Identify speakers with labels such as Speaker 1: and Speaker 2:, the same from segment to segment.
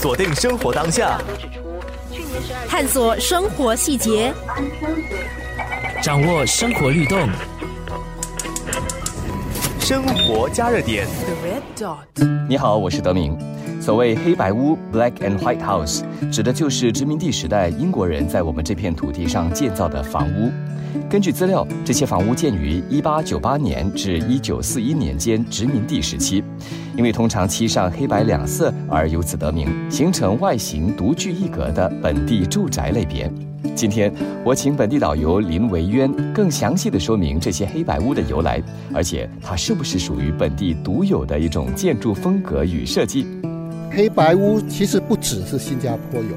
Speaker 1: 锁定生活当下，
Speaker 2: 探索生活细节，
Speaker 3: 掌握生活律动，
Speaker 1: 生活加热点。
Speaker 4: 你好，我是德明。所谓黑白屋 （Black and White House） 指的就是殖民地时代英国人在我们这片土地上建造的房屋。根据资料，这些房屋建于1898年至1941年间殖民地时期，因为通常漆上黑白两色而由此得名，形成外形独具一格的本地住宅类别。今天我请本地导游林维渊更详细的说明这些黑白屋的由来，而且它是不是属于本地独有的一种建筑风格与设计。
Speaker 5: 黑白屋其实不只是新加坡有，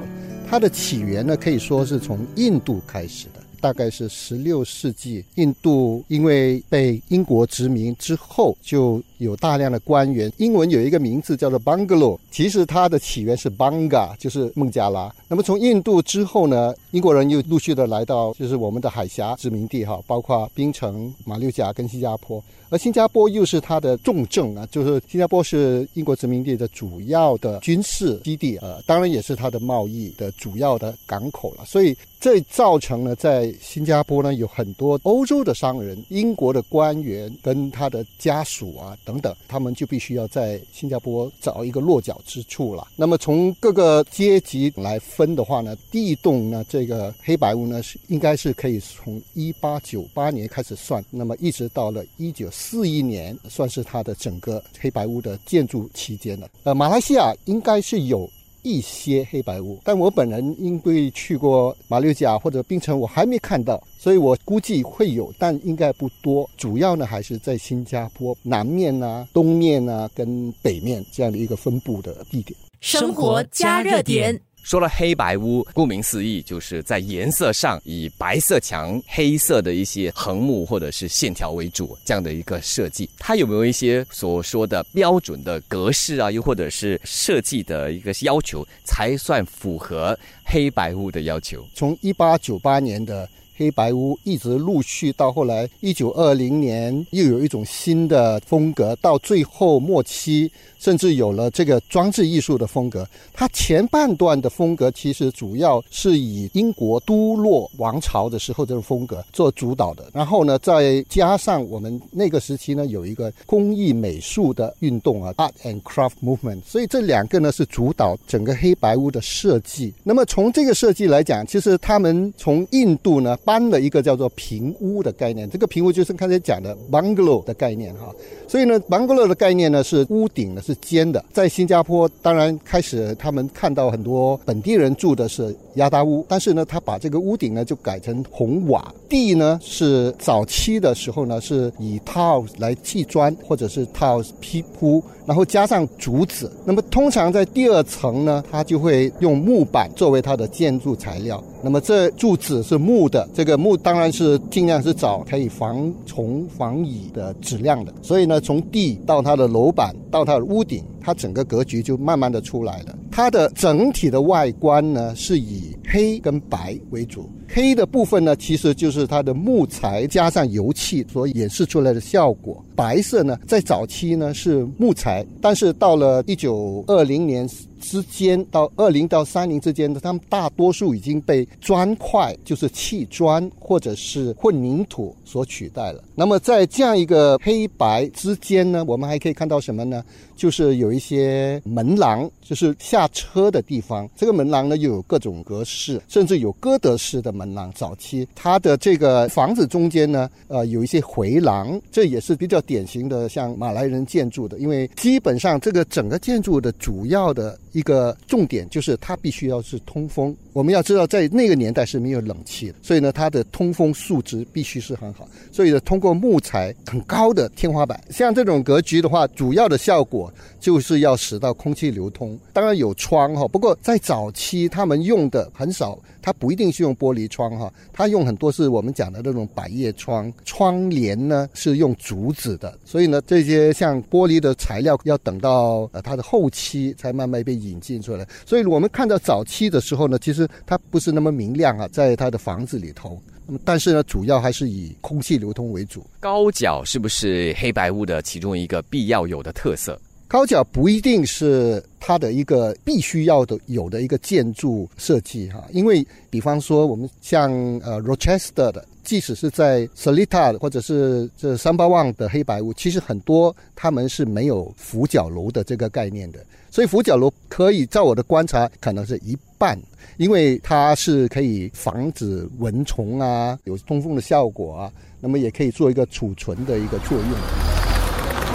Speaker 5: 它的起源呢可以说是从印度开始的，大概是十六世纪，印度因为被英国殖民之后，就有大量的官员。英文有一个名字叫做 Bungalow，其实它的起源是 Banga，就是孟加拉。那么从印度之后呢，英国人又陆续的来到，就是我们的海峡殖民地哈，包括槟城、马六甲跟新加坡。而新加坡又是它的重镇啊，就是新加坡是英国殖民地的主要的军事基地，呃，当然也是它的贸易的主要的港口了。所以这造成了在新加坡呢有很多欧洲的商人、英国的官员跟他的家属啊等等，他们就必须要在新加坡找一个落脚之处了。那么从各个阶级来分的话呢，第一栋呢这个黑白屋呢是应该是可以从一八九八年开始算，那么一直到了一九。四一年算是它的整个黑白屋的建筑期间了。呃，马来西亚应该是有一些黑白雾，但我本人因为去过马六甲或者槟城，我还没看到，所以我估计会有，但应该不多。主要呢还是在新加坡南面啊、东面啊跟北面这样的一个分布的地点。
Speaker 2: 生活加热点。
Speaker 4: 说了黑白屋，顾名思义，就是在颜色上以白色墙、黑色的一些横木或者是线条为主这样的一个设计。它有没有一些所说的标准的格式啊，又或者是设计的一个要求，才算符合黑白屋的要求？
Speaker 5: 从一八九八年的黑白屋，一直陆续到后来一九二零年，又有一种新的风格，到最后末期。甚至有了这个装置艺术的风格。它前半段的风格其实主要是以英国都洛王朝的时候这种风格做主导的。然后呢，再加上我们那个时期呢有一个工艺美术的运动啊，Art and Craft Movement。所以这两个呢是主导整个黑白屋的设计。那么从这个设计来讲，其实他们从印度呢搬了一个叫做平屋的概念。这个平屋就是刚才讲的 bungalow 的概念哈。所以呢，bungalow 的概念呢是屋顶呢。是尖的，在新加坡，当然开始他们看到很多本地人住的是鸭达屋，但是呢，他把这个屋顶呢就改成红瓦地呢，是早期的时候呢是以 tiles 来砌砖，或者是 tiles 铺铺，然后加上竹子。那么通常在第二层呢，它就会用木板作为它的建筑材料。那么这柱子是木的，这个木当然是尽量是找可以防虫防蚁的质量的。所以呢，从地到它的楼板到它的屋顶，它整个格局就慢慢的出来了。它的整体的外观呢，是以黑跟白为主。黑的部分呢，其实就是它的木材加上油漆所演示出来的效果。白色呢，在早期呢是木材，但是到了一九二零年。之间到二零到三零之间的，他们大多数已经被砖块，就是砌砖或者是混凝土所取代了。那么在这样一个黑白之间呢，我们还可以看到什么呢？就是有一些门廊，就是下车的地方。这个门廊呢，又有各种格式，甚至有哥德式的门廊。早期它的这个房子中间呢，呃，有一些回廊，这也是比较典型的像马来人建筑的。因为基本上这个整个建筑的主要的一个重点就是它必须要是通风。我们要知道，在那个年代是没有冷气的，所以呢，它的通风素质必须是很好。所以呢，通过木材很高的天花板，像这种格局的话，主要的效果。就是要使到空气流通，当然有窗哈，不过在早期他们用的很少，它不一定是用玻璃窗哈，它用很多是我们讲的那种百叶窗，窗帘呢是用竹子的，所以呢这些像玻璃的材料要等到呃它的后期才慢慢被引进出来，所以我们看到早期的时候呢，其实它不是那么明亮啊，在它的房子里头。但是呢，主要还是以空气流通为主。
Speaker 4: 高脚是不是黑白屋的其中一个必要有的特色？
Speaker 5: 高脚不一定是它的一个必须要的有的一个建筑设计哈，因为比方说我们像呃 Rochester 的，即使是在 Salita 或者是这三八旺的黑白屋，其实很多他们是没有俯角楼的这个概念的，所以俯角楼可以在我的观察可能是一半，因为它是可以防止蚊虫啊，有通风的效果啊，那么也可以做一个储存的一个作用。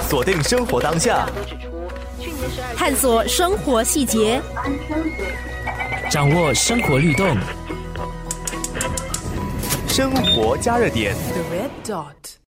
Speaker 1: 锁定生活当下，
Speaker 2: 探索生活细节，
Speaker 3: 掌握生活律动，
Speaker 1: 生活加热点。
Speaker 6: The red dot.